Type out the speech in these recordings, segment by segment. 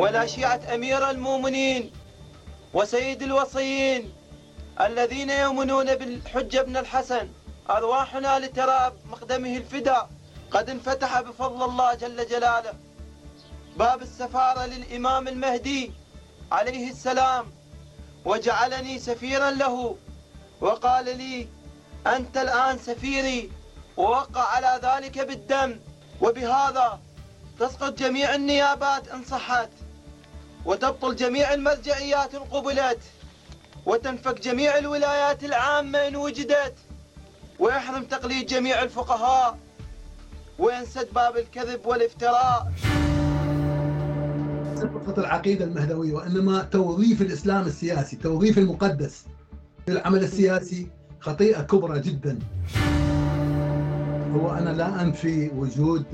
ولا شيعة أمير المؤمنين وسيد الوصيين الذين يؤمنون بالحجة بن الحسن أرواحنا لتراب مقدمه الفداء قد انفتح بفضل الله جل جلاله. باب السفارة للإمام المهدي عليه السلام. وجعلني سفيرا له. وقال لي أنت الآن سفيري ووقع على ذلك بالدم. وبهذا تسقط جميع النيابات إن صحت. وتبطل جميع المرجعيات إن قبلت وتنفك جميع الولايات العامة إن وجدت ويحرم تقليد جميع الفقهاء. وينسد باب الكذب والافتراء؟ فقط العقيدة المهدوية وإنما توظيف الإسلام السياسي توظيف المقدس في العمل السياسي خطيئة كبرى جدا. هو أنا لا أنفي وجود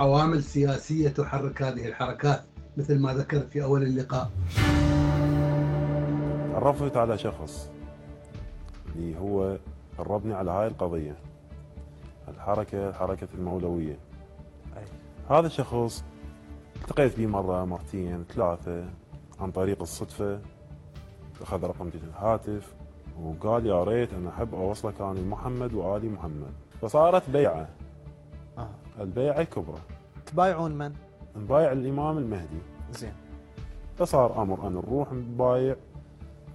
عوامل سياسية تحرك هذه الحركات. مثل ما ذكرت في أول اللقاء تعرفت على شخص اللي هو قربني على هاي القضية الحركة حركة المولوية أي. هذا الشخص التقيت به مرة مرتين ثلاثة عن طريق الصدفة أخذ رقم الهاتف وقال يا ريت أنا أحب أوصلك أنا محمد وآلي محمد فصارت بيعة آه. البيعة الكبرى تبايعون من؟ نبايع الإمام المهدي. زين. فصار أمر أن نروح نبايع.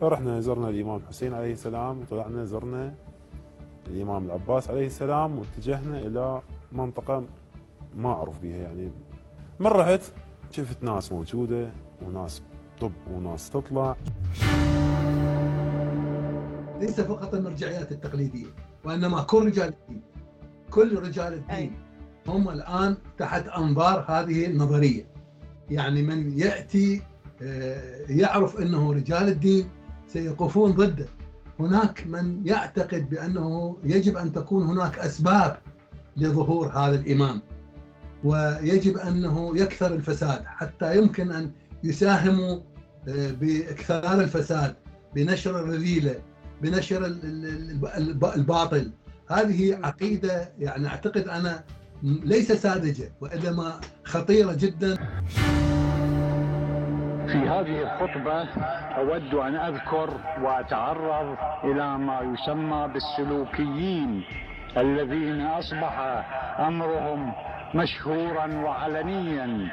فرحنا زرنا الإمام الحسين عليه السلام وطلعنا زرنا الإمام العباس عليه السلام واتجهنا إلى منطقة ما أعرف بها يعني. من رحت شفت ناس موجودة وناس طب وناس تطلع. ليس فقط المرجعيات التقليدية وإنما كل رجال الدين. كل رجال الدين. هم الآن تحت أنظار هذه النظرية. يعني من يأتي يعرف أنه رجال الدين سيقفون ضده. هناك من يعتقد بأنه يجب أن تكون هناك أسباب لظهور هذا الإمام. ويجب أنه يكثر الفساد. حتى يمكن أن يساهموا بإكثار الفساد بنشر الرذيلة بنشر الباطل. هذه عقيدة يعني أعتقد أنا ليس ساذجة وإنما خطيرة جدا. في هذه الخطبة أود أن أذكر وأتعرض إلى ما يسمى بالسلوكيين الذين أصبح أمرهم مشهورا وعلنيا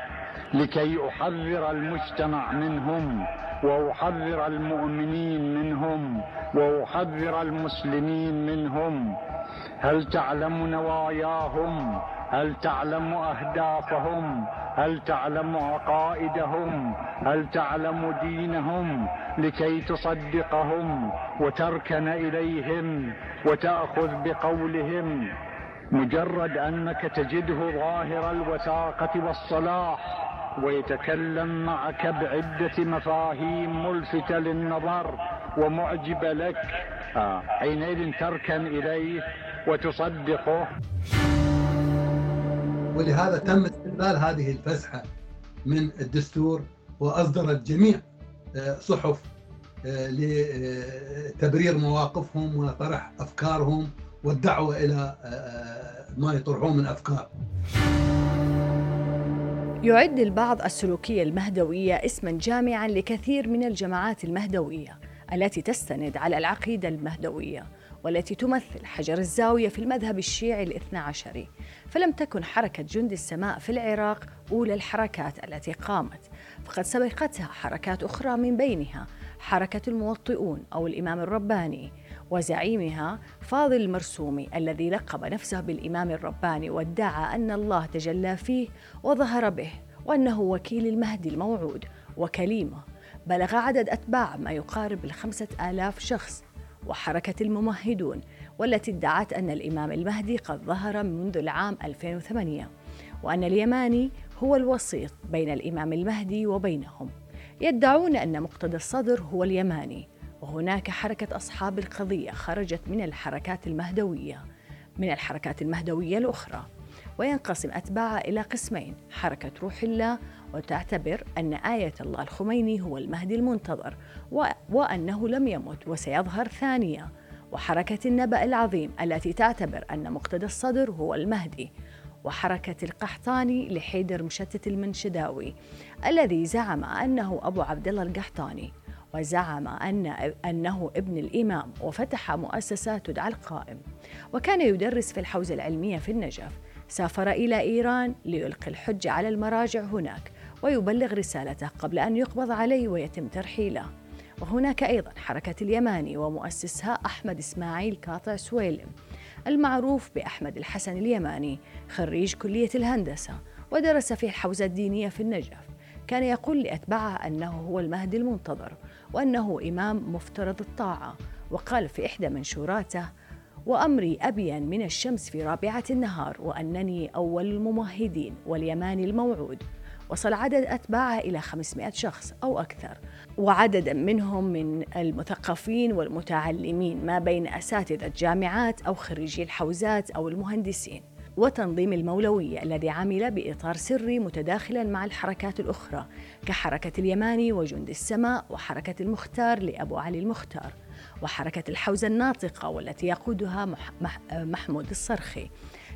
لكي أحذر المجتمع منهم وأحذر المؤمنين منهم وأحذر المسلمين منهم. هل تعلم نواياهم؟ هل تعلم أهدافهم؟ هل تعلم عقائدهم؟ هل تعلم دينهم لكي تصدقهم وتركن إليهم وتأخذ بقولهم؟ مجرد أنك تجده ظاهر الوثاقة والصلاح ويتكلم معك بعدة مفاهيم ملفتة للنظر ومعجبة لك. آه. حينئذ تركن إليه وتصدقه. ولهذا تم استغلال هذه الفسحة من الدستور وأصدرت جميع صحف لتبرير مواقفهم وطرح أفكارهم والدعوة إلى ما يطرحون من أفكار. يعد البعض السلوكية المهدوية اسما جامعا لكثير من الجماعات المهدوية التي تستند على العقيدة المهدوية والتي تمثل حجر الزاوية في المذهب الشيعي الاثنى عشري. فلم تكن حركة جند السماء في العراق أولى الحركات التي قامت فقد سبقتها حركات أخرى من بينها حركة الموطئون أو الإمام الرباني وزعيمها فاضل المرسومي الذي لقب نفسه بالإمام الرباني وادعى أن الله تجلى فيه وظهر به وأنه وكيل المهدي الموعود وكليمة. بلغ عدد أتباع ما يقارب الخمسة آلاف شخص وحركة الممهدون والتي ادعت أن الإمام المهدي قد ظهر منذ العام 2008 وأن اليماني هو الوسيط بين الإمام المهدي وبينهم. يدعون أن مقتدى الصدر هو اليماني. وهناك حركة أصحاب القضية خرجت من الحركات المهدوية من الحركات المهدوية الأخرى. وينقسم أتباعها إلى قسمين حركة روح الله وتعتبر أن آية الله الخميني هو المهدي المنتظر وأنه لم يمت وسيظهر ثانية. وحركة النبأ العظيم التي تعتبر أن مقتدى الصدر هو المهدي. وحركة القحطاني لحيدر مشتت المنشداوي الذي زعم أنه أبو عبد الله القحطاني. وزعم أن أنه ابن الإمام وفتح مؤسسات تدعى القائم. وكان يدرس في الحوزة العلمية في النجف. سافر إلى إيران ليلقي الحجة على المراجع هناك ويبلغ رسالته قبل أن يقبض عليه ويتم ترحيله. وهناك أيضا حركة اليماني ومؤسسها أحمد إسماعيل قاطع سويلم المعروف بأحمد الحسن اليماني خريج كلية الهندسة ودرس في الحوزة الدينية في النجف. كان يقول لأتباعه أنه هو المهدي المنتظر وأنه إمام مفترض الطاعة. وقال في إحدى منشوراته وأمري أبين من الشمس في رابعة النهار وأنني أول الممهدين واليماني الموعود. وصل عدد أتباعه إلى 500 شخص أو أكثر. وعددا منهم من المثقفين والمتعلمين ما بين أساتذة جامعات أو خريجي الحوزات أو المهندسين. وتنظيم المولوية الذي عمل بإطار سري متداخلا مع الحركات الأخرى كحركة اليماني وجند السماء وحركة المختار لأبو علي المختار وحركة الحوزة الناطقة والتي يقودها محمود الصرخي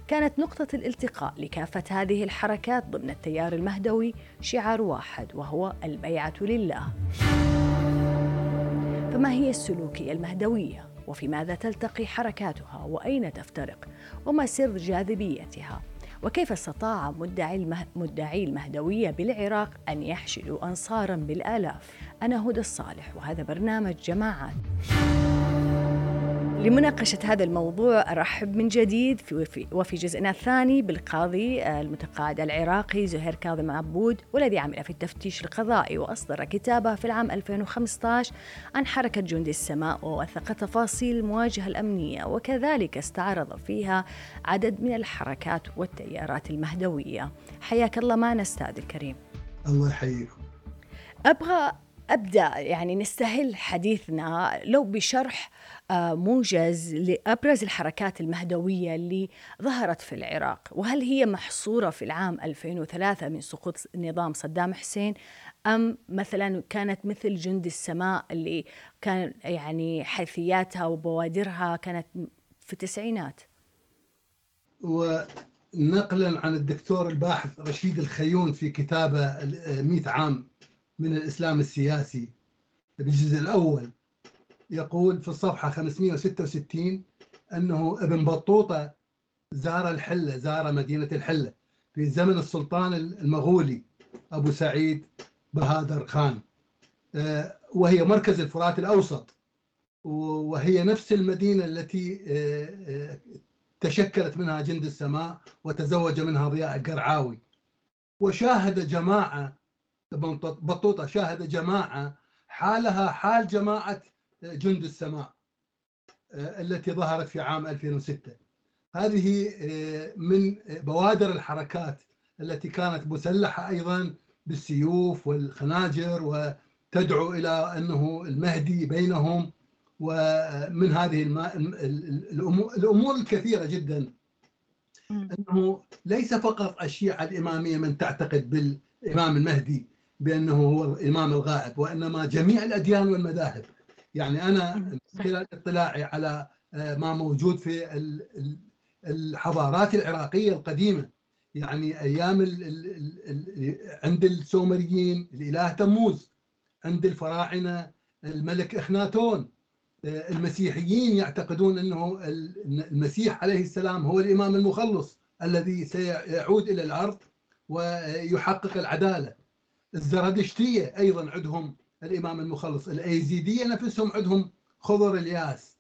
كانت نقطة الالتقاء لكافة هذه الحركات ضمن التيار المهدوي شعار واحد وهو البيعة لله. فما هي السلوكية المهدوية؟ وفي ماذا تلتقي حركاتها؟ وأين تفترق؟ وما سر جاذبيتها؟ وكيف استطاع مدعي, المه... مدعي المهدوية بالعراق أن يحشدوا أنصارا بالآلاف؟ أنا هدى الصالح وهذا برنامج جماعات. لمناقشة هذا الموضوع أرحب من جديد في وفي جزءنا الثاني بالقاضي آه، المتقاعد العراقي زهير كاظم عبود والذي عمل في التفتيش القضائي وأصدر كتابه في العام 2015 عن حركة جندي السماء ووثق تفاصيل المواجهة الأمنية وكذلك استعرض فيها عدد من الحركات والتيارات المهدوية. حياك الله معنا أستاذ الكريم. الله يحييكم. أبغى أبدأ يعني نستهل حديثنا لو بشرح آه، موجز لأبرز الحركات المهدوية اللي ظهرت في العراق. وهل هي محصورة في العام 2003 من سقوط نظام صدام حسين؟ أم مثلا كانت مثل جند السماء اللي كان يعني حيثياتها وبوادرها كانت في التسعينات؟ ونقلا عن الدكتور الباحث رشيد الخيون في كتابه 100 عام. من الإسلام السياسي. بالجزء الأول يقول في الصفحة 566 أنه ابن بطوطة زار الحلة زار مدينة الحلة في زمن السلطان المغولي أبو سعيد بهادر خان. آه، وهي مركز الفرات الأوسط وهي نفس المدينة التي آه، آه، تشكلت منها جند السماء وتزوج منها ضياء القرعاوي. وشاهد جماعة بطوطة شاهد جماعة حالها حال جماعة جند السماء آه، التي ظهرت في عام 2006 هذه آه، من بوادر الحركات التي كانت مسلحة أيضا بالسيوف والخناجر وتدعو إلى أنه المهدي بينهم ومن هذه الأمور الكثيرة جدا. أنه ليس فقط الشيعة الإمامية من تعتقد بالإمام المهدي بأنه هو الإمام الغائب وإنما جميع الأديان والمذاهب. يعني من خلال اطلاعي على آه، ما موجود في الحضارات العراقية القديمة. يعني أيام ال ال ال عند السومريين الإله تموز. عند الفراعنة الملك إخناتون آه، المسيحيين يعتقدون أنه المسيح عليه السلام هو الإمام المخلص الذي سيعود إلى الأرض ويحقق العدالة. الزرادشتية أيضا عندهم الإمام المخلص الأيزيدية نفسهم عندهم خضر الياس.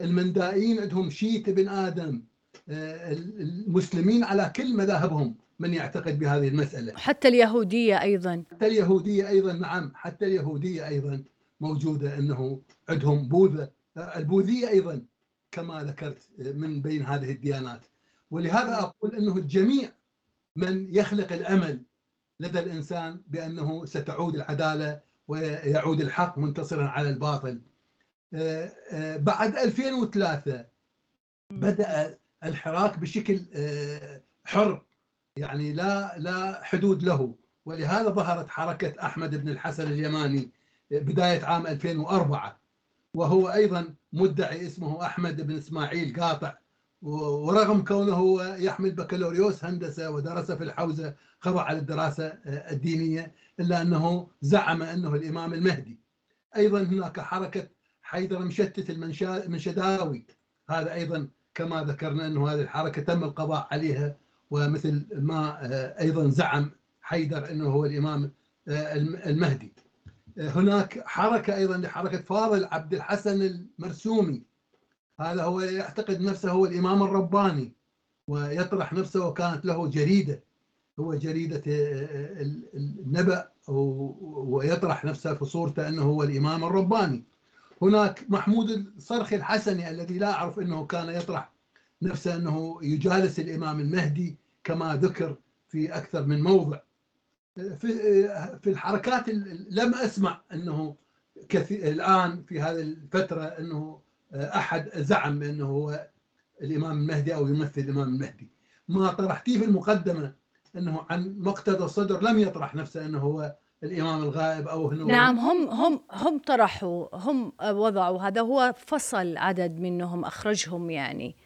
المندائيين عندهم شيت بن آدم. آه، المسلمين على كل مذاهبهم من يعتقد بهذه المسألة. حتى اليهودية أيضا. حتى اليهودية أيضا نعم. حتى اليهودية أيضا موجودة أنه عندهم بوذا. البوذية أيضا كما ذكرت من بين هذه الديانات. ولهذا أقول أنه الجميع من يخلق الأمل لدى الإنسان بأنه ستعود العدالة ويعود الحق منتصرا على الباطل. آه، آه، بعد 2003 بدأ الحراك بشكل آه، حر يعني لا لا حدود له. ولهذا ظهرت حركة أحمد بن الحسن اليماني بداية عام 2004 وهو أيضا مدعي اسمه أحمد بن إسماعيل قاطع. ورغم كونه يحمل بكالوريوس هندسة ودرس في الحوزة خضع على الدراسة الدينية إلا أنه زعم أنه الإمام المهدي. أيضا هناك حركة حيدر مشتت المنشداوي هذا أيضا كما ذكرنا أنه هذه الحركة تم القضاء عليها ومثل ما أيضا زعم حيدر أنه هو الإمام المهدي. هناك حركة أيضا لحركة فاضل عبد الحسن المرسومي هذا هو يعتقد نفسه هو الإمام الرباني ويطرح نفسه وكانت له جريدة هو جريدة النبأ ويطرح نفسه في صورته أنه هو الإمام الرباني. هناك محمود الصرخي الحسني الذي لا أعرف أنه كان يطرح نفسه أنه يجالس الإمام المهدي كما ذكر في أكثر من موضع. في في الحركات لم أسمع أنه كثير الآن في هذه الفترة أنه أحد زعم بانه هو الإمام المهدي أو يمثل الإمام المهدي. ما طرحتيه في المقدمة أنه عن مقتدى الصدر لم يطرح نفسه أنه هو الإمام الغائب أو أنه نعم هم هم هم طرحوا هم وضعوا هذا. هو فصل عدد منهم أخرجهم يعني.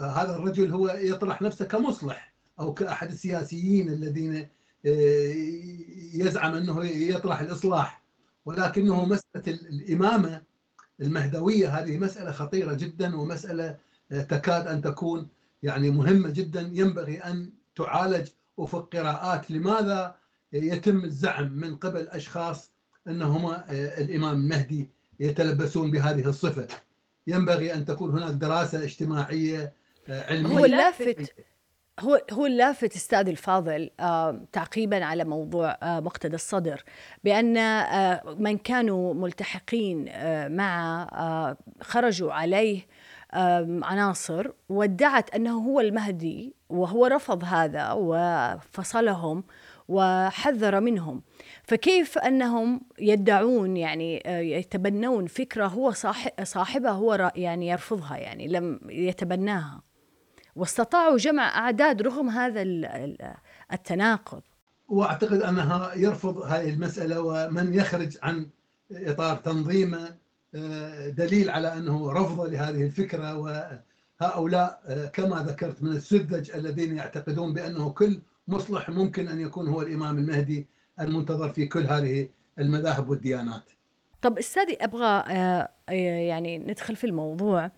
هذا الرجل هو يطرح نفسه كمصلح أو كأحد السياسيين الذين يزعم أنه يطرح الإصلاح ولكنه مسألة الإمامة المهدوية هذه مسألة خطيرة جدا ومسألة تكاد أن تكون يعني مهمة جدا. ينبغي أن تعالج افق قراءات لماذا يتم الزعم من قبل أشخاص انهم الإمام المهدي يتلبسون بهذه الصفة؟ ينبغي أن تكون هناك دراسة اجتماعية علمية. هو اللافت. هو هو اللافت أستاذ الفاضل تعقيبا على موضوع آه مقتدى الصدر بأن آه من كانوا ملتحقين آه مع خرجوا عليه عناصر وادعت أنه هو المهدي وهو رفض هذا وفصلهم وحذر منهم. فكيف أنهم يدعون يعني يتبنون فكرة هو صاحبها هو يعني يرفضها يعني لم يتبناها؟ واستطاعوا جمع أعداد رغم هذا التناقض. وأعتقد أنها يرفض هذه المسألة ومن يخرج عن إطار تنظيمه دليل على أنه رفض لهذه الفكرة. وهؤلاء كما ذكرت من السذج الذين يعتقدون بأنه كل مصلح ممكن أن يكون هو الإمام المهدي المنتظر في كل هذه المذاهب والديانات. طب أستاذي أبغى يعني ندخل في الموضوع.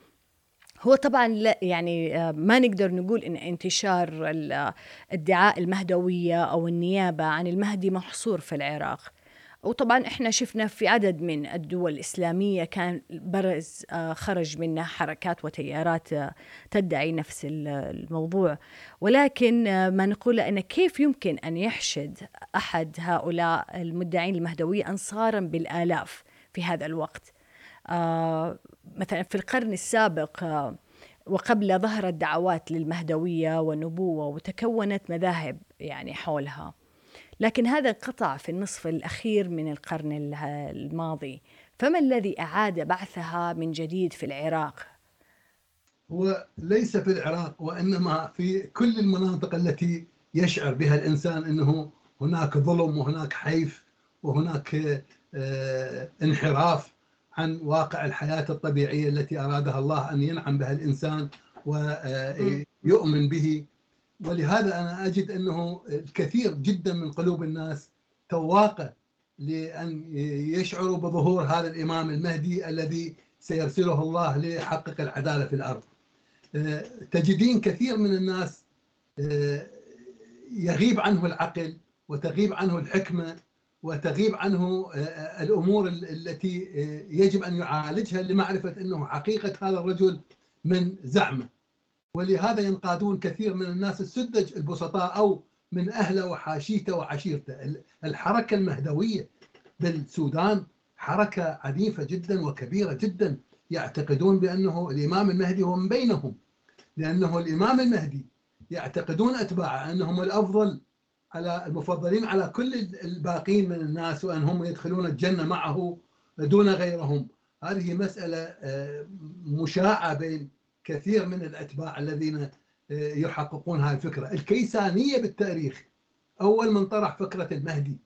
هو طبعا لا يعني آه، ما نقدر نقول إن انتشار الادعاء المهدوية أو النيابة عن المهدي محصور في العراق. وطبعا إحنا شفنا في عدد من الدول الإسلامية كان برز آه، خرج منها حركات وتيارات آه، تدعي نفس الموضوع. ولكن ما نقوله إن كيف يمكن أن يحشد أحد هؤلاء المدعين المهدوية انصارا بالآلاف في هذا الوقت؟ آه، مثلا في القرن السابق آه، وقبل ظهرت دعوات للمهدوية والنبوة وتكونت مذاهب يعني حولها. لكن هذا انقطع في النصف الأخير من القرن الماضي. فما الذي أعاد بعثها من جديد في العراق؟ هو ليس في العراق وإنما في كل المناطق التي يشعر بها الإنسان أنه هناك ظلم وهناك حيف وهناك آه، انحراف. عن واقع الحياة الطبيعية التي أرادها الله أن ينعم بها الإنسان ويؤمن به. ولهذا أنا أجد أنه الكثير جدا من قلوب الناس تواقة لأن يشعروا بظهور هذا الإمام المهدي الذي سيرسله الله ليحقق العدالة في الأرض. تجدين كثير من الناس يغيب عنه العقل وتغيب عنه الحكمة وتغيب عنه آه، آه، الأمور التي آه، يجب أن يعالجها لمعرفة إنه حقيقة هذا الرجل من زعمه. ولهذا ينقادون كثير من الناس السذج البسطاء أو من أهله وحاشيته وعشيرته. الحركة المهدوية بالسودان حركة عنيفة جدا وكبيرة جدا. يعتقدون بأنه الإمام المهدي هو من بينهم لأنه الإمام المهدي يعتقدون أتباعه أنهم الأفضل على المفضلين على كل الباقين من الناس وأن هم يدخلون الجنة معه دون غيرهم. هذه مسألة آه، مشاعة بين كثير من الأتباع الذين آه، يحققون هذه الفكرة. الكيسانية بالتاريخ أول من طرح فكرة المهدي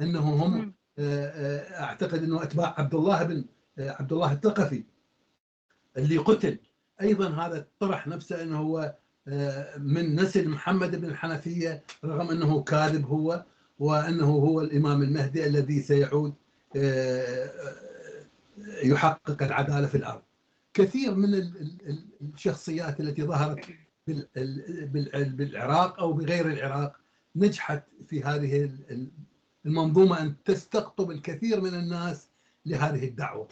أنه هم آه، أعتقد أنه أتباع عبد الله بن عبد الله الثقفي اللي قتل. أيضا هذا طرح نفسه إنه هو من نسل محمد بن الحنفية رغم أنه كاذب هو وأنه هو الإمام المهدي الذي سيعود آه، يحقق العدالة في الأرض. كثير من الشخصيات التي ظهرت بالعراق أو بغير العراق نجحت في هذه المنظومة أن تستقطب الكثير من الناس لهذه الدعوة.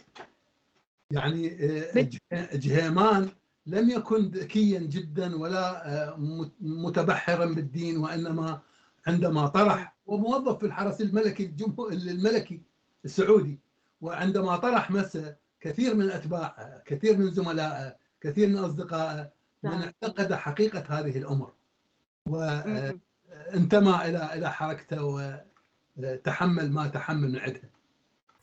يعني آه، جهيمان لم يكن ذكيا جدا ولا آه، متبحرا بالدين وإنما عندما طرح وموظف في الحرس الملكي الملكي السعودي وعندما طرح مسه كثير من اتباعه كثير من زملائه كثير من اصدقائه من نعم. اعتقد حقيقة هذه الأمور وانتمى آه، إلى إلى حركته وتحمل ما تحمل من عندها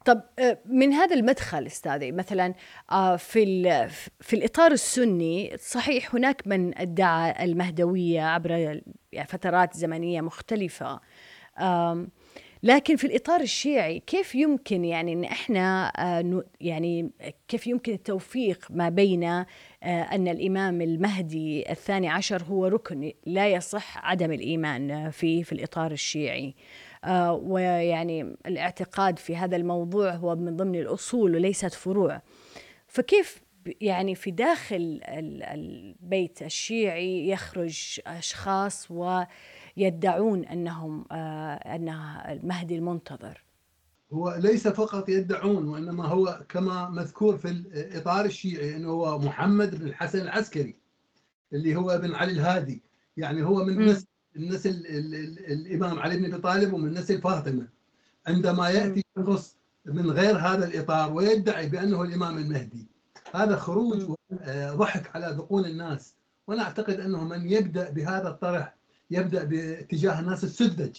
طب آه، من هذا المدخل أستاذي مثلا آه، في في الإطار السني صحيح هناك من ادعى المهدوية عبر يعني فترات زمنية مختلفة لكن في الإطار الشيعي كيف يمكن يعني إن إحنا آه، يعني كيف يمكن التوفيق ما بين أن الإمام المهدي الثاني عشر هو ركن لا يصح عدم الإيمان فيه في الإطار الشيعي؟ ويعني الاعتقاد في هذا الموضوع هو من ضمن الأصول وليست فروع. فكيف يعني في داخل البيت الشيعي يخرج أشخاص ويدعون أنهم آه، أنها المهدي المنتظر؟ هو ليس فقط يدعون وإنما هو كما مذكور في الإطار الشيعي أنه هو محمد بن الحسن العسكري اللي هو ابن علي الهادي. يعني هو من نسل من نسل الإمام علي بن أبي طالب ومن نسل فاطمه عندما يأتي شخص من غير هذا الإطار ويدعي بأنه الإمام المهدي هذا خروج وضحك على ذقون الناس. وأنا أعتقد أنه من يبدأ بهذا الطرح يبدأ باتجاه الناس السذج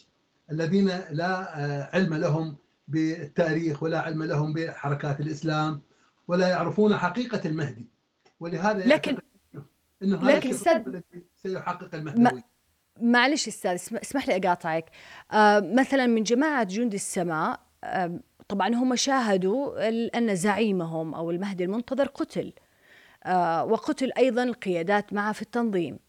الذين لا آه، علم لهم بالتاريخ ولا علم لهم بحركات الإسلام ولا يعرفون حقيقة المهدي. ولهذا لكن إنه هذا لكن الذي سيحقق المهدوي. معلش أستاذ اسمح لي أقاطعك. آه مثلا من جماعة جند السماء آه طبعا هم شاهدوا أن زعيمهم أو المهدي المنتظر قتل. آه وقتل أيضا القيادات معه في التنظيم.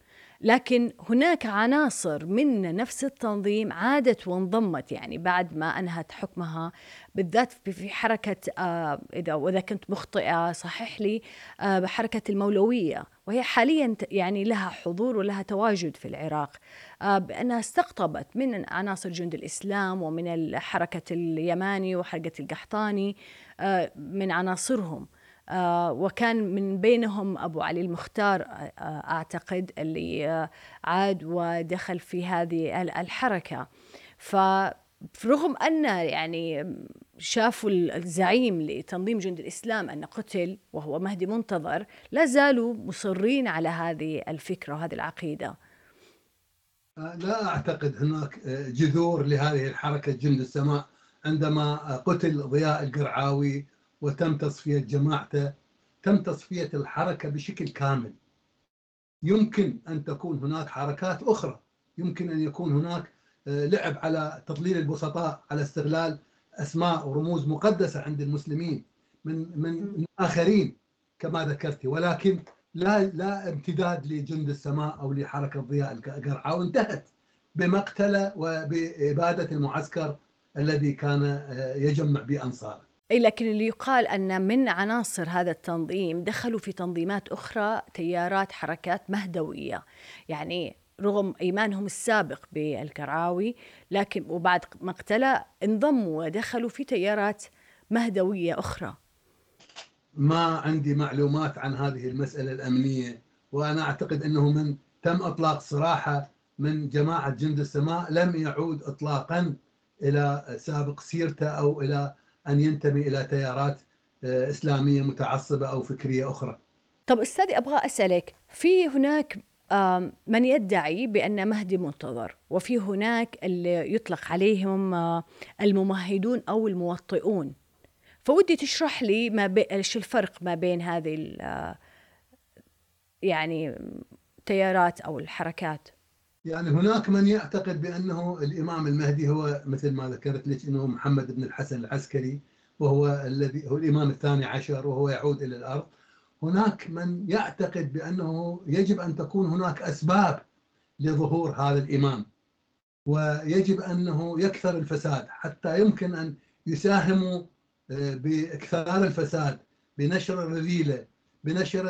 لكن هناك عناصر من نفس التنظيم عادت وانضمت يعني بعد ما أنهت حكمها بالذات في حركة آه اذا وإذا كنت مخطئة صحح لي آه بحركة المولوية. وهي حاليا يعني لها حضور ولها تواجد في العراق. آه بأنها استقطبت من عناصر جند الإسلام ومن حركة اليماني وحركة القحطاني من عناصرهم. وكان من بينهم أبو علي المختار آه، أعتقد اللي عاد ودخل في هذه الحركة. فرغم أن يعني شافوا الزعيم لتنظيم جند الإسلام أن قتل وهو مهدي منتظر لا زالوا مصرين على هذه الفكرة وهذه العقيدة. آه، لا أعتقد هناك جذور لهذه الحركة جند السماء عندما قتل ضياء القرعاوي وتم تصفية جماعته تم تصفية الحركة بشكل كامل. يمكن أن تكون هناك حركات أخرى. يمكن أن يكون هناك آه، لعب على تضليل البسطاء على استغلال أسماء ورموز مقدسة عند المسلمين من من آخرين كما ذكرت. ولكن لا لا امتداد لجند السماء أو لحركة ضياء القرعة وانتهت بمقتله وبإبادة المعسكر الذي كان آه، يجمع بأنصاره. إي لكن اللي يقال أن من عناصر هذا التنظيم دخلوا في تنظيمات أخرى تيارات حركات مهدوية. يعني رغم إيمانهم السابق بالكرعاوي لكن وبعد مقتله انضموا ودخلوا في تيارات مهدوية أخرى. ما عندي معلومات عن هذه المسألة الأمنية وأنا أعتقد أنه من تم إطلاق صراحة من جماعة جند السماء لم يعود اطلاقا إلى سابق سيرته أو إلى أن ينتمي إلى تيارات آه، إسلامية متعصبة أو فكرية أخرى طب أستاذي أبغى أسألك في هناك من يدعي بأن مهدي منتظر وفي هناك اللي يطلق عليهم آه، الممهدون أو الموطئون فودي تشرح لي ما. إيش الفرق ما بين هذه آه، يعني تيارات أو الحركات يعني هناك من يعتقد بأنه الإمام المهدي هو مثل ما ذكرت لك إنه محمد بن الحسن العسكري وهو الذي هو الإمام الثاني عشر وهو يعود إلى الأرض. هناك من يعتقد بأنه يجب أن تكون هناك أسباب لظهور هذا الإمام ويجب أنه يكثر الفساد حتى يمكن أن يساهموا آه، بإكثار الفساد بنشر الرذيلة بنشر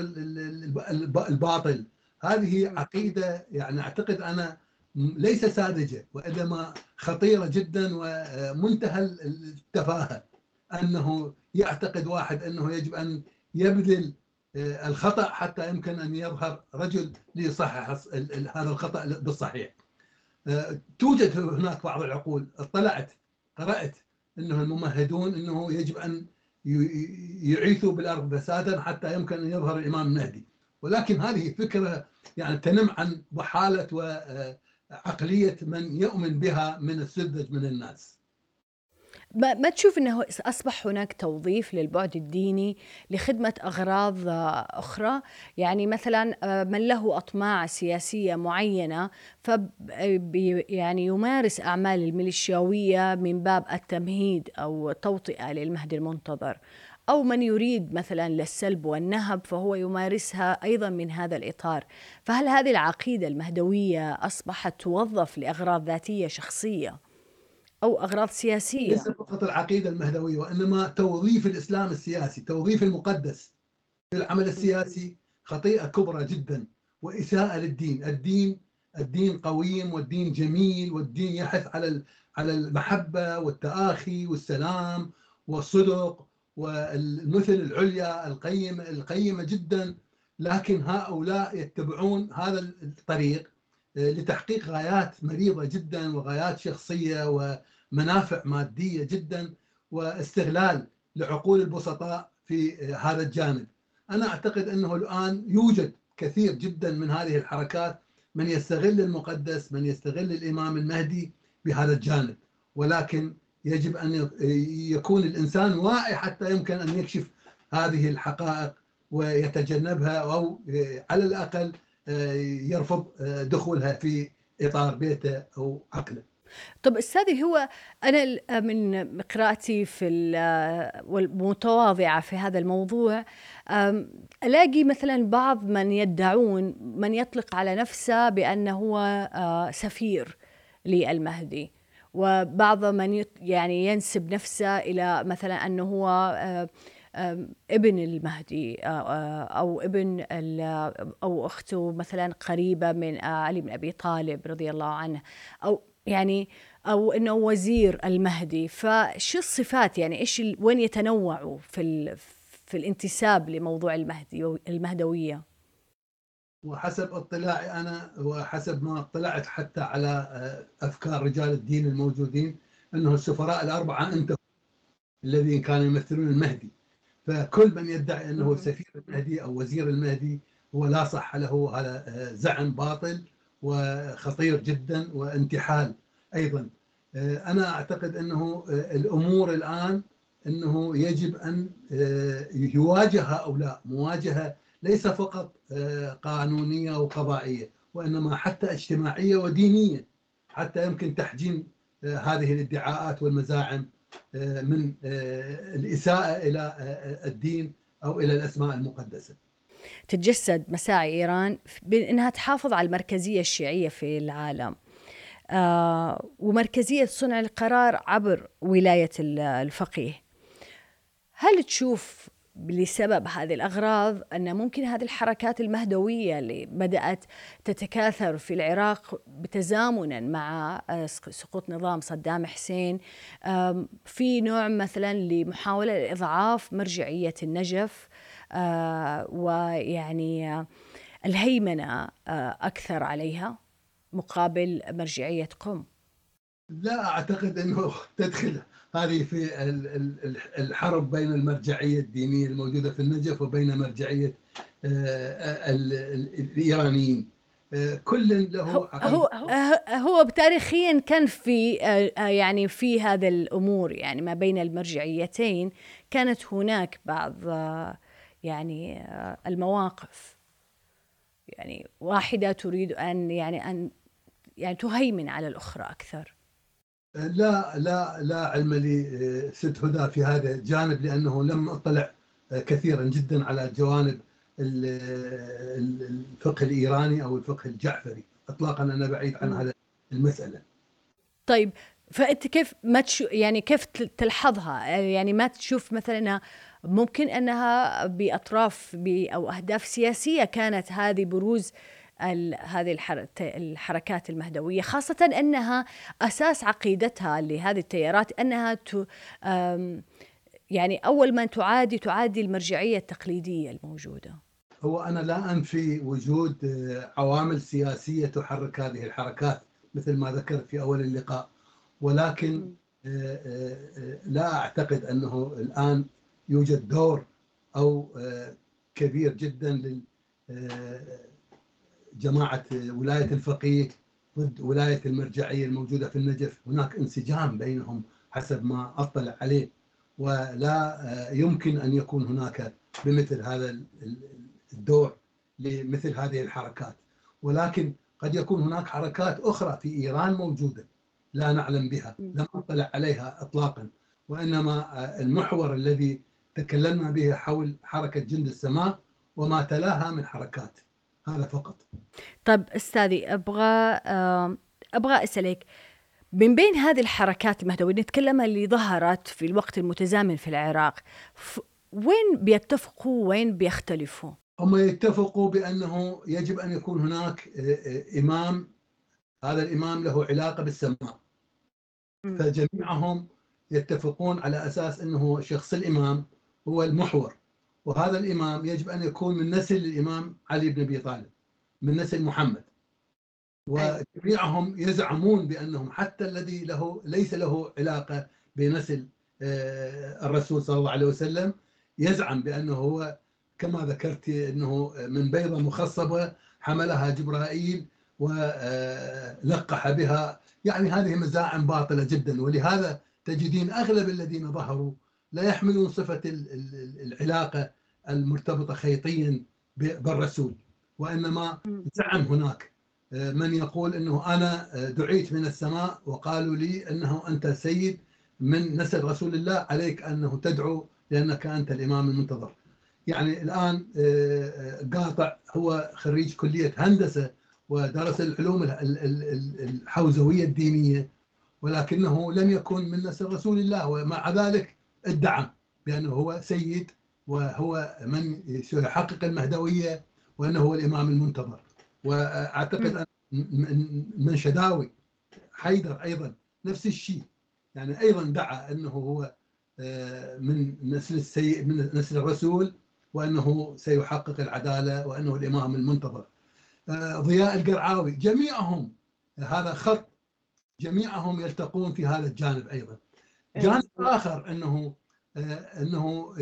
الباطل. هذه عقيدة يعني أعتقد أنا ليس ساذجة وإنما خطيرة جدا ومنتهى التفاهة أنه يعتقد واحد أنه يجب أن يبذل الخطأ حتى يمكن أن يظهر رجل ليصحح هذا الخطأ بالصحيح. توجد هناك بعض العقول اطلعت قرأت أنه الممهدون أنه يجب أن يعيثوا بالأرض فسادا حتى يمكن أن يظهر الإمام المهدي. ولكن هذه فكرة يعني تنم عن ضحالة وعقلية من يؤمن بها من السذج من الناس. ما, ما تشوف إنه أصبح هناك توظيف للبعد الديني لخدمة أغراض أخرى؟ يعني مثلا آه، من له أطماع سياسية معينة ف يعني يمارس أعمال الميليشياوية من باب التمهيد أو التوطئه للمهدي المنتظر. أو من يريد مثلا للسلب والنهب فهو يمارسها أيضا من هذا الإطار. فهل هذه العقيدة المهدوية أصبحت توظف لأغراض ذاتية شخصية أو أغراض سياسية؟ ليس فقط العقيدة المهدوية وإنما توظيف الإسلام السياسي توظيف المقدس في العمل السياسي خطيئة كبرى جدا وإساءة للدين. الدين الدين قويم والدين جميل والدين يحث على على المحبة والتآخي والسلام والصدق والمثل العليا القيمة القيمة جدا لكن هؤلاء يتبعون هذا الطريق لتحقيق غايات مريضة جدا وغايات شخصية ومنافع مادية جدا واستغلال لعقول البسطاء في هذا الجانب. أنا أعتقد أنه الآن يوجد كثير جدا من هذه الحركات من يستغل المقدس من يستغل الإمام المهدي بهذا الجانب. ولكن يجب أن يكون الإنسان واعي حتى يمكن أن يكشف هذه الحقائق ويتجنبها أو على الأقل آه، يرفض آه، دخولها في إطار بيته أو عقله. طب أستاذي هو أنا من قراءتي في والمتواضعة في هذا الموضوع ألاقي مثلا بعض من يدعون من يطلق على نفسه بأنه هو آه، سفير للمهدي وبعض من يعني ينسب نفسه إلى مثلا أنه هو ابن المهدي أو ابن أو أخته مثلا قريبة من علي بن أبي طالب رضي الله عنه أو يعني أو إنه وزير المهدي. فشو الصفات؟ يعني إيش وين يتنوعوا في في الانتساب لموضوع المهدي المهدوية؟ وحسب اطلاعي أنا وحسب ما اطلعت حتى على أفكار رجال الدين الموجودين إنه السفراء الأربعة انتهوا الذين كانوا يمثلون المهدي. فكل من يدعي إنه سفير المهدي أو وزير المهدي هو لا صح له هذا آه، زعم باطل وخطير جدا وانتحال أيضا. آه، أنا أعتقد إنه آه، الأمور الآن إنه يجب أن يواجه هؤلاء. مواجهة ليس فقط قانونية وقضائيه وإنما حتى اجتماعية ودينية حتى يمكن تحجيم هذه الادعاءات والمزاعم آه، من آه، الإساءة إلى آه، الدين أو إلى الأسماء المقدسة. تتجسد مساعي إيران بأنها تحافظ على المركزية الشيعية في العالم. ومركزية صنع القرار عبر ولاية الفقيه. هل تشوف لسبب هذه الأغراض أن ممكن هذه الحركات المهدوية اللي بدأت تتكاثر في العراق بتزامنا مع آه، سقوط نظام صدام حسين في نوع مثلا لمحاولة لإضعاف مرجعية النجف آه، ويعني الهيمنة آه، أكثر عليها مقابل مرجعية قم لا أعتقد أنه تدخل هذه في الحرب بين المرجعية الدينية الموجودة في النجف وبين مرجعية آه، الإيرانيين. آه، كل له هو هو, هو تاريخيا كان في آه، يعني في هذا الأمور يعني ما بين المرجعيتين كانت هناك بعض يعني المواقف. يعني واحدة تريد أن يعني أن يعني تهيمن على الأخرى أكثر. لا لا لا علم لي ست هدى في هذا الجانب لأنه لم أطلع كثيرا جدا على جوانب الفقه الإيراني أو الفقه الجعفري. اطلاقا أنا بعيد عن هذا المسألة. طيب فأنت كيف ما تشو يعني كيف تلحظها؟ يعني ما تشوف مثلا ممكن أنها بأطراف أو أهداف سياسية كانت هذه بروز هذه الحركات المهدوية خاصة أنها أساس عقيدتها لهذه التيارات أنها يعني أول ما تعادي تعادي المرجعية التقليدية الموجودة. هو أنا لا انفي وجود عوامل سياسية تحرك هذه الحركات مثل ما ذكرت في أول اللقاء. ولكن آه، آه، آه، لا أعتقد أنه الآن يوجد دور أو كبير جدا لجماعه ولاية الفقيه ضد ولاية المرجعية الموجودة في النجف، هناك انسجام بينهم حسب ما أطلع عليه ولا يمكن أن يكون هناك بمثل هذا الدور لمثل هذه الحركات. ولكن قد يكون هناك حركات أخرى في إيران موجودة لا نعلم بها لم أطلع عليها إطلاقا. وإنما المحور الذي تكلمنا به حول حركة جند السماء وما تلاها من حركات. هذا فقط. طيب أستاذي أبغى أبغى أسألك من بين هذه الحركات المهدوية نتكلم اللي ظهرت في الوقت المتزامن في العراق وين بيتفقوا وين بيختلفوا؟ هم يتفقوا بأنه يجب أن يكون هناك إمام هذا الإمام له علاقة بالسماء. فجميعهم يتفقون على أساس أنه شخص الإمام هو المحور. وهذا الإمام يجب أن يكون من نسل الإمام علي بن أبي طالب من نسل محمد. وجميعهم يزعمون بأنهم حتى الذي له ليس له علاقة بنسل آه، الرسول صلى الله عليه وسلم يزعم بأنه هو كما ذكرت أنه من بيضة مخصبة حملها جبرائيل ولقح بها. يعني هذه مزاعم باطلة جدا. ولهذا تجدين أغلب الذين ظهروا لا يحملون صفة العلاقة المرتبطة خيطيا بالرسول وإنما زعم هناك. من يقول أنه أنا دعيت من السماء وقالوا لي أنه أنت سيد من نسل رسول الله عليك أنه تدعو لأنك أنت الإمام المنتظر. يعني الآن قاطع هو خريج كلية هندسة ودرس العلوم الحوزوية الدينية ولكنه لم يكن من نسل رسول الله ومع ذلك ادعى بأنه هو سيد وهو من سيحقق المهدوية وأنه هو الإمام المنتظر. وأعتقد أن من شداوي حيدر أيضا نفس الشيء. يعني أيضا دعا أنه هو آه، من نسل السيد من نسل الرسول وأنه سيحقق العدالة وأنه الإمام المنتظر. آه، ضياء القرعاوي جميعهم هذا خط جميعهم يلتقون في هذا الجانب أيضا. إيه. جانب آخر أنه انه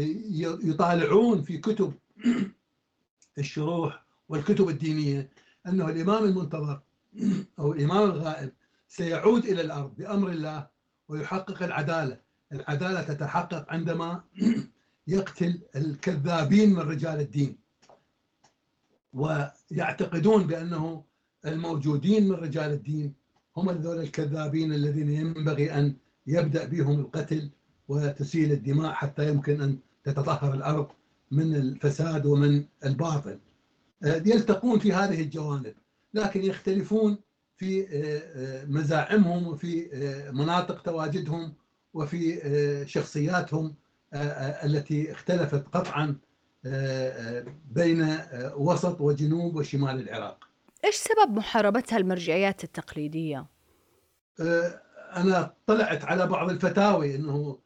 يطالعون في كتب الشروح والكتب الدينية انه الامام المنتظر أو الامام الغائب سيعود إلى الأرض بامر الله ويحقق العدالة، العدالة تتحقق عندما يقتل الكذابين من رجال الدين. ويعتقدون بأنه الموجودين من رجال الدين هم هذول الكذابين الذين ينبغي أن يبدأ بهم القتل وتسيل الدماء حتى يمكن أن تتطهر الأرض من الفساد ومن الباطل آه، يلتقون في هذه الجوانب لكن يختلفون في آه، آه، مزاعمهم وفي مناطق تواجدهم وفي شخصياتهم التي اختلفت قطعا بين وسط وجنوب وشمال العراق إيش سبب محاربتها المرجعيات التقليدية؟ أنا طلعت على بعض الفتاوي إنه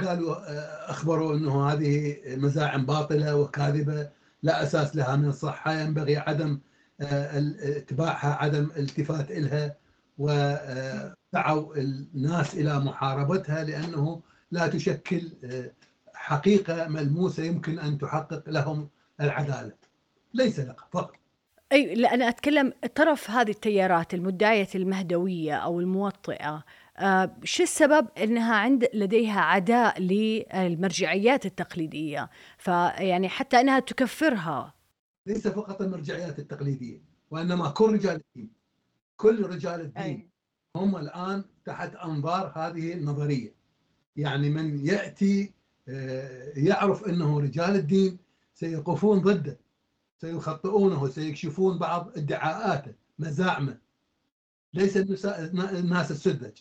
قالوا أه، أخبروا إنه هذه مزاعم باطلة وكاذبة لا أساس لها من الصحة ينبغي عدم اتباعها عدم الالتفات إلها ودعوا الناس إلى محاربتها لأنه لا تشكل حقيقة ملموسة يمكن أن تحقق لهم العدالة. ليس لك فقط. أي لا أنا أتكلم طرف هذه التيارات المدعية المهدوية أو الموطئة. آه شو السبب أنها عند لديها عداء للمرجعيات التقليدية؟ فيعني حتى أنها تكفرها. ليس فقط المرجعيات التقليدية وإنما كل رجال الدين كل رجال الدين أي. هم الآن تحت أنظار هذه النظرية. يعني من يأتي آه، يعرف إنه رجال الدين سيقفون ضده سيخطئونه وسيكشفون بعض ادعاءاته مزاعمه. ليس الناس السذج.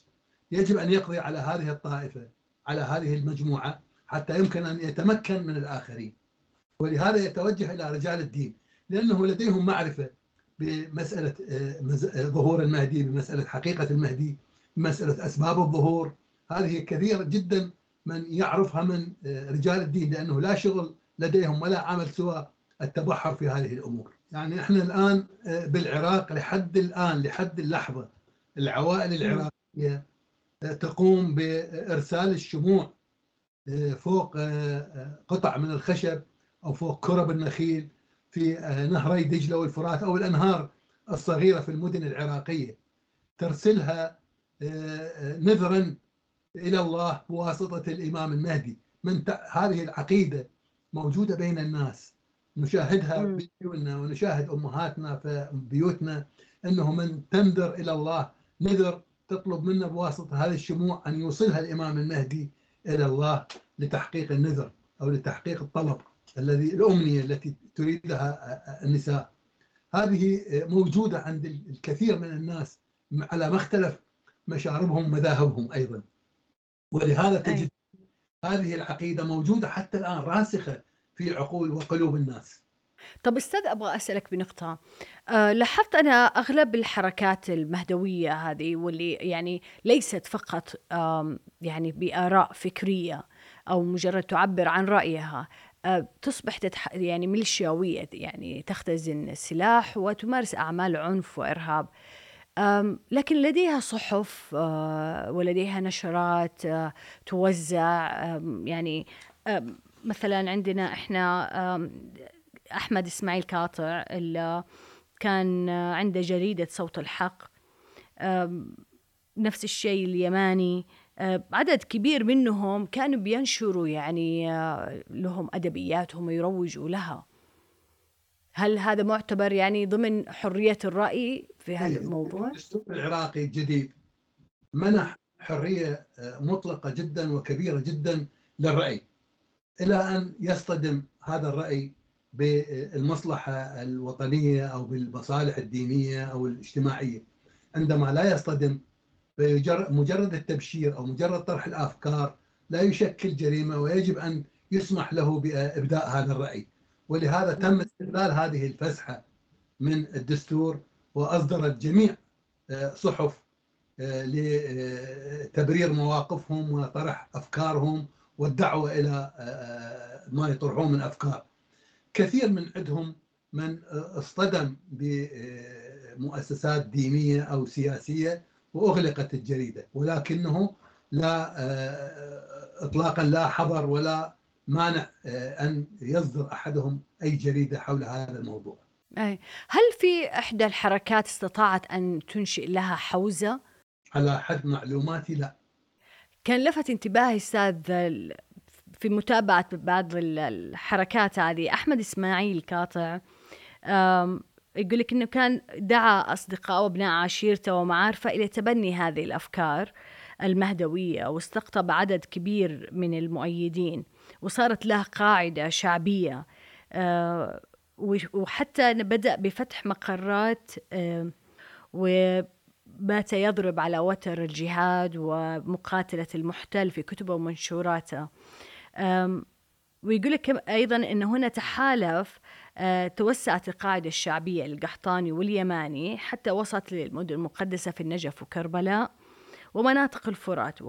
يجب أن يقضي على هذه الطائفة على هذه المجموعة حتى يمكن أن يتمكن من الآخرين. ولهذا يتوجه إلى رجال الدين لأنه لديهم معرفة بمسألة آه، ظهور المهدي بمسألة حقيقة المهدي بمسألة أسباب الظهور. هذه كثيرة جدا من يعرفها من آه، رجال الدين لأنه لا شغل لديهم ولا عمل سوى التبحر في هذه الأمور. يعني إحنا الآن آه، بالعراق لحد الآن لحد اللحظة العوائل العراقية تقوم بإرسال الشموع فوق قطع من الخشب أو فوق كرب النخيل في نهري دجلة والفرات أو الأنهار الصغيرة في المدن العراقية. ترسلها نذرا إلى الله بواسطة الإمام المهدي. من هذه العقيدة موجودة بين الناس. نشاهدها بيوتنا ونشاهد أمهاتنا في بيوتنا أنه من تنذر إلى الله نذر تطلب منه بواسطة هذه الشموع أن يوصلها الإمام المهدي إلى الله لتحقيق النذر أو لتحقيق الطلب الذي الأمنية التي تريدها النساء. هذه موجودة عند الكثير من الناس على مختلف مشاربهم ومذاهبهم أيضا. ولهذا تجد هذه العقيدة موجودة حتى الآن راسخة في عقول وقلوب الناس. طب أستاذ أبغى أسألك بنقطة. أه لاحظت أنا أغلب الحركات المهدوية هذه واللي يعني ليست فقط يعني بآراء فكرية أو مجرد تعبر عن رأيها أه تصبح تتح... يعني ميليشياوية يعني تختزن السلاح وتمارس أعمال عنف وإرهاب. لكن لديها صحف أه، ولديها نشرات أه، توزع يعني مثلا عندنا إحنا أحمد إسماعيل كاطع اللي كان عنده جريدة صوت الحق نفس الشيء اليماني عدد كبير منهم كانوا بينشروا يعني لهم أدبياتهم ويروجوا لها هل هذا معتبر يعني ضمن حرية الرأي في هذا إيه، الموضوع؟ الدستور العراقي الجديد منح حرية مطلقة جدا وكبيرة جدا للرأي إلى أن يصطدم هذا الرأي بالمصلحة الوطنية أو بالمصالح الدينية أو الاجتماعية. عندما لا يصطدم مجرد التبشير أو مجرد طرح الأفكار لا يشكل جريمة ويجب أن يسمح له بإبداء هذا الرأي. ولهذا تم استغلال هذه الفسحة من الدستور وأصدرت جميع آه، صحف آه، لتبرير مواقفهم وطرح أفكارهم والدعوة إلى آه، ما يطرحون من أفكار. كثير من عندهم من اصطدم بمؤسسات دينية أو سياسية وأغلقت الجريدة ولكنه لا اطلاقا لا حظر ولا مانع أن يصدر أحدهم أي جريدة حول هذا الموضوع. أي. هل في إحدى الحركات استطاعت أن تنشئ لها حوزة؟ على حد معلوماتي لا. كان لفت انتباهي أستاذ في متابعة بعض الحركات هذه. أحمد إسماعيل قاطع يقول لك أنه كان دعا أصدقائه وأبناء عشيرته ومعارفه إلى تبني هذه الأفكار المهدوية واستقطب عدد كبير من المؤيدين وصارت له قاعدة شعبية. أه، وحتى بدأ بفتح مقرات وبات يضرب على وتر الجهاد ومقاتلة المحتل في كتبه ومنشوراته. ويقول لك أيضا إن هنا تحالف أه، توسعت القاعده الشعبية القحطاني واليماني حتى وصلت للمدن المقدسة في النجف وكربلاء ومناطق الفرات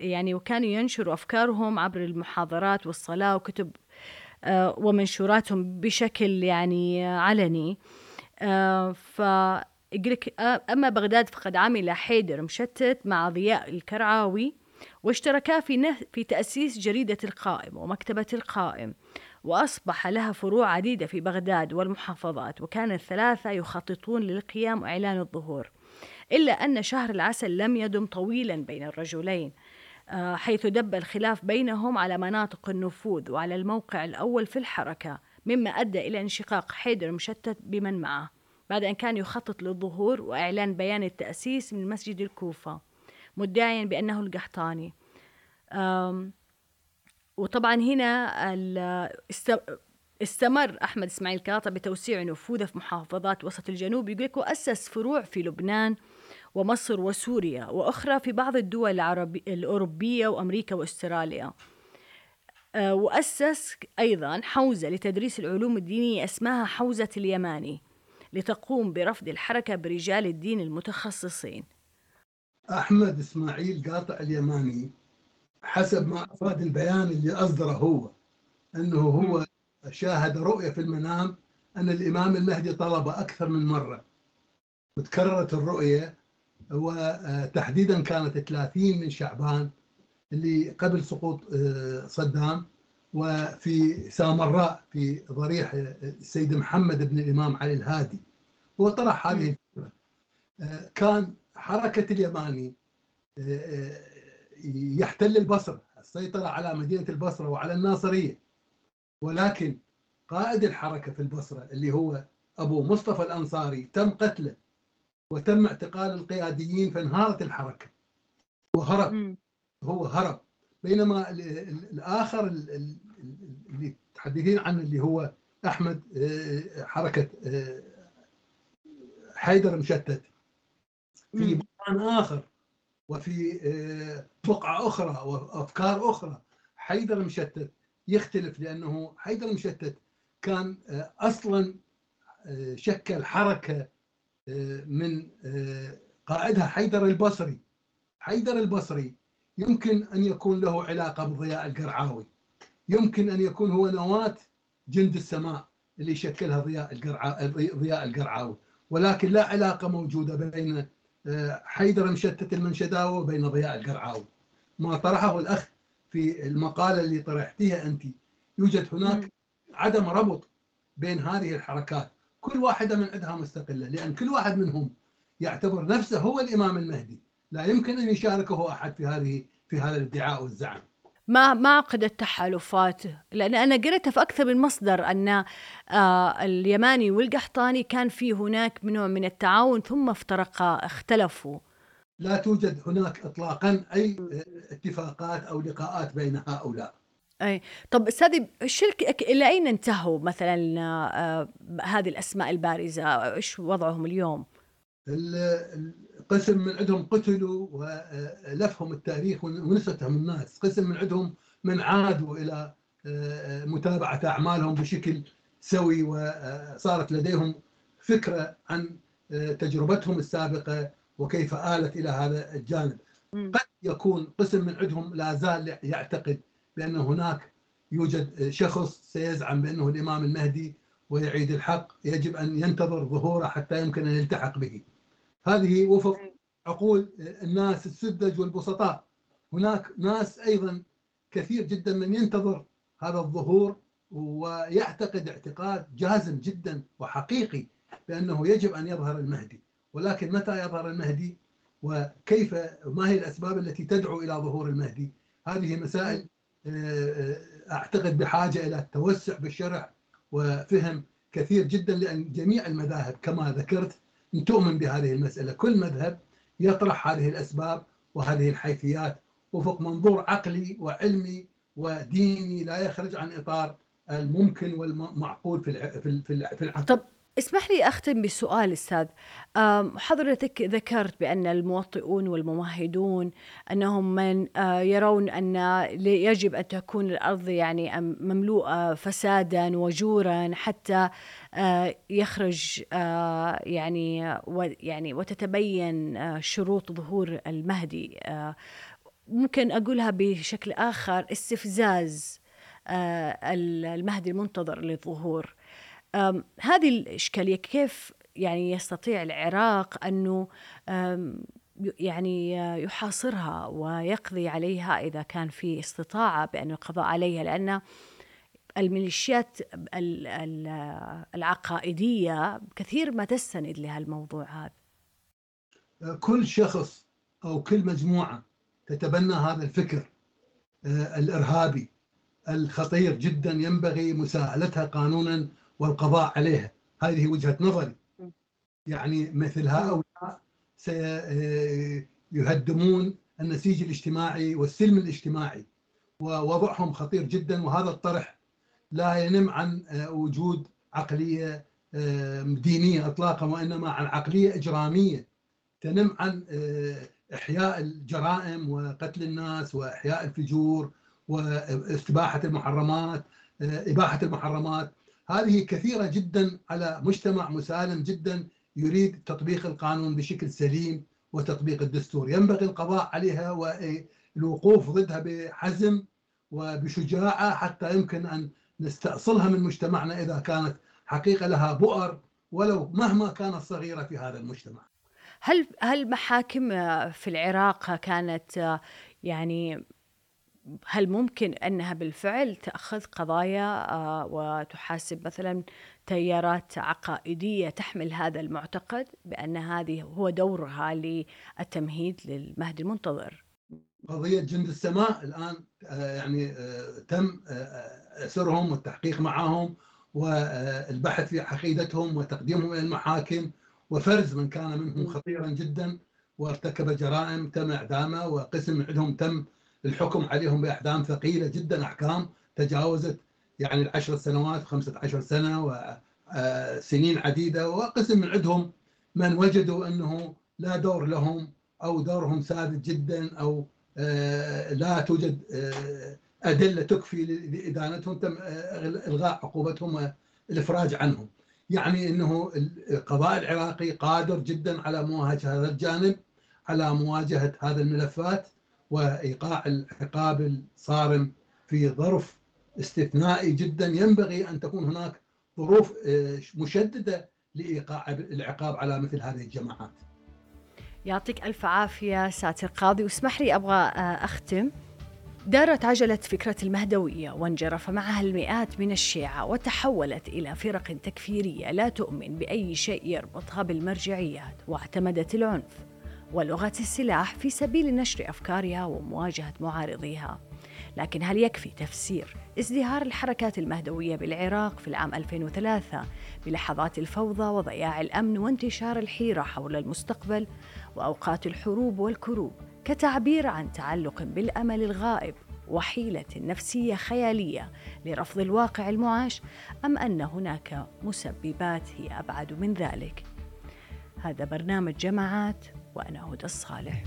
يعني وكانوا ينشروا أفكارهم عبر المحاضرات والصلاة وكتب أه، ومنشوراتهم بشكل يعني علني. أه، ف أما بغداد فقد عمل حيدر مشتت مع ضياء الكرعاوي واشتركا في, في تأسيس جريدة القائم ومكتبة القائم وأصبح لها فروع عديدة في بغداد والمحافظات وكان الثلاثة يخططون للقيام وإعلان الظهور. إلا أن شهر العسل لم يدم طويلا بين الرجلين آه، حيث دب الخلاف بينهم على مناطق النفوذ وعلى الموقع الأول في الحركة مما أدى إلى انشقاق حيدر مشتت بمن معه بعد أن كان يخطط للظهور وإعلان بيان التأسيس من مسجد الكوفة. مدعيا بأنه القحطاني. وطبعا هنا استمر أحمد إسماعيل كاطا بتوسيع نفوذه في محافظات وسط الجنوب. يقول لك وأسس فروع في لبنان ومصر وسوريا وأخرى في بعض الدول العربي الأوروبية وأمريكا وأستراليا. آه، وأسس أيضا حوزة لتدريس العلوم الدينية اسمها حوزة اليماني لتقوم برفض الحركة برجال الدين المتخصصين. أحمد إسماعيل قاطع اليماني حسب ما أفاد البيان اللي أصدره هو أنه هو شاهد رؤية في المنام أن الإمام المهدي طلبه أكثر من مرة. وتكررت الرؤية وتحديدا كانت 30 من شعبان اللي قبل سقوط آه، صدام وفي سامراء في ضريح السيد محمد بن الإمام علي الهادي. هو طرح هذه الفكرة. آه، كان حركة اليماني آه، يحتل البصرة السيطرة على مدينة البصرة وعلى الناصرية. ولكن قائد الحركة في البصرة اللي هو أبو مصطفى الأنصاري تم قتله وتم اعتقال القياديين فانهارت الحركة. وهرب هو هرب. بينما الآخر اللي تحدثين عنه اللي هو أحمد آه، حركة آه، حيدر مشتت. في مكان آخر وفي آه، بقعة أخرى وأفكار أخرى. حيدر مشتت يختلف لأنه حيدر مشتت كان آه، أصلا آه، شكل حركة من قائدها حيدر البصري. حيدر البصري يمكن أن يكون له علاقة بضياء القرعاوي. يمكن أن يكون هو نواة جند السماء اللي شكلها ضياء القرعاوي ضياء القرعاوي. ولكن لا علاقة موجودة بين حيدر مشتت المنشداوي وبين ضياء القرعاوي ما طرحه الأخ في المقالة اللي طرحتيها أنت. يوجد هناك عدم ربط بين هذه الحركات. كل واحدة من عندها مستقلة لأن كل واحد منهم يعتبر نفسه هو الإمام المهدي. لا يمكن أن يشاركه أحد في هذه في هذا الادعاء والزعم. ما ما عقد التحالفات لأن أنا قريتها في أكثر من مصدر أن آه اليماني والقحطاني كان في هناك نوع من التعاون ثم افترقا اختلفوا. لا توجد هناك اطلاقا أي اتفاقات أو لقاءات بين هؤلاء. أي. طب أستاذي الشركة إلى أين انتهوا مثلا آه هذه الأسماء البارزة؟ إيش وضعهم اليوم؟ قسم من عندهم قتلوا ولفهم التاريخ ونستهم الناس. قسم من عندهم من عادوا إلى آه، متابعة أعمالهم بشكل سوي وصارت لديهم فكرة عن آه، تجربتهم السابقة وكيف آلت إلى هذا الجانب. قد يكون قسم من عندهم لا زال يعتقد بأن هناك يوجد شخص سيزعم بأنه الإمام المهدي ويعيد الحق يجب أن ينتظر ظهوره حتى يمكن أن يلتحق به. هذه وفق عقول الناس السذج والبسطاء. هناك ناس أيضا كثير جدا من ينتظر هذا الظهور ويعتقد اعتقاد جازم جدا وحقيقي بأنه يجب أن يظهر المهدي. ولكن متى يظهر المهدي؟ وكيف ما هي الأسباب التي تدعو إلى ظهور المهدي؟ هذه مسائل آه، أعتقد بحاجة إلى التوسع بالشرح وفهم كثير جدا لأن جميع المذاهب كما ذكرت تؤمن بهذه المسألة. كل مذهب يطرح هذه الأسباب وهذه الحيثيات وفق منظور عقلي وعلمي وديني لا يخرج عن إطار الممكن والمعقول في في العقل. طب اسمح لي أختم بسؤال أستاذ. حضرتك ذكرت بأن الموطئون والممهدون أنهم من يرون أن يجب أن تكون الأرض يعني مملوءة فسادا وجورا حتى يخرج يعني يعني وتتبين شروط ظهور المهدي. ممكن أقولها بشكل آخر استفزاز المهدي المنتظر للظهور. هذه الإشكالية كيف يعني يستطيع العراق أنه يعني يحاصرها ويقضي عليها إذا كان في استطاعة بأن القضاء عليها؟ لأن الميليشيات العقائدية كثير ما تستند لهالموضوع هذا. كل شخص أو كل مجموعة تتبنى هذا الفكر آه، الإرهابي الخطير جدا ينبغي مساءلتها قانونا والقضاء عليها. هذه وجهة نظري. يعني مثل هؤلاء سيهدمون النسيج الاجتماعي والسلم الاجتماعي ووضعهم خطير جدا وهذا الطرح لا ينم عن وجود عقلية دينية اطلاقا وإنما عن عقلية إجرامية تنم عن إحياء الجرائم وقتل الناس وإحياء الفجور وإستباحة المحرمات إباحة المحرمات. هذه كثيرة جدا على مجتمع مسالم جدا يريد تطبيق القانون بشكل سليم وتطبيق الدستور ينبغي القضاء عليها والوقوف ضدها بحزم وبشجاعة حتى يمكن أن نستأصلها من مجتمعنا إذا كانت حقيقة لها بؤر ولو مهما كانت صغيرة في هذا المجتمع. هل هل محاكم في العراق كانت يعني هل ممكن أنها بالفعل تأخذ قضايا آه، وتحاسب مثلا تيارات عقائدية تحمل هذا المعتقد بأن هذه هو دورها للتمهيد للمهدي المنتظر؟ قضية جند السماء الآن آه، يعني آه، تم أسرهم والتحقيق معهم والبحث في عقيدتهم وتقديمهم إلى المحاكم وفرز من كان منهم خطيرا جدا وارتكب جرائم تم إعدامه وقسم عندهم تم الحكم عليهم باحكام ثقيلة جدا أحكام تجاوزت يعني العشر سنوات 15 سنة وسنين عديدة وقسم من عندهم من وجدوا أنه لا دور لهم أو دورهم ثابت جدا أو آه، لا توجد آه، أدلة تكفي لإدانتهم تم آه، إلغاء عقوبتهم والإفراج عنهم. يعني أنه القضاء العراقي قادر جدا على مواجهة هذا الجانب على مواجهة هذه الملفات وإيقاع العقاب الصارم في ظرف استثنائي جدا. ينبغي أن تكون هناك ظروف آه، مشددة لإيقاع العقاب على مثل هذه الجماعات. يعطيك ألف عافية ساتر قاضي. واسمح لي أبغى آه، أختم. دارت عجلة فكرة المهدوية وانجرف معها المئات من الشيعة وتحولت إلى فرق تكفيرية لا تؤمن بأي شيء يربطها بالمرجعيات واعتمدت العنف. ولغة السلاح في سبيل نشر أفكارها ومواجهة معارضيها. لكن هل يكفي تفسير ازدهار الحركات المهدوية بالعراق في العام 2003 بلحظات الفوضى وضياع الأمن وانتشار الحيرة حول المستقبل وأوقات الحروب والكروب كتعبير عن تعلق بالأمل الغائب وحيلة نفسية خيالية لرفض الواقع المعاش أم أن هناك مسببات هي أبعد من ذلك؟ هذا برنامج جماعات وأنا هدى الصالح.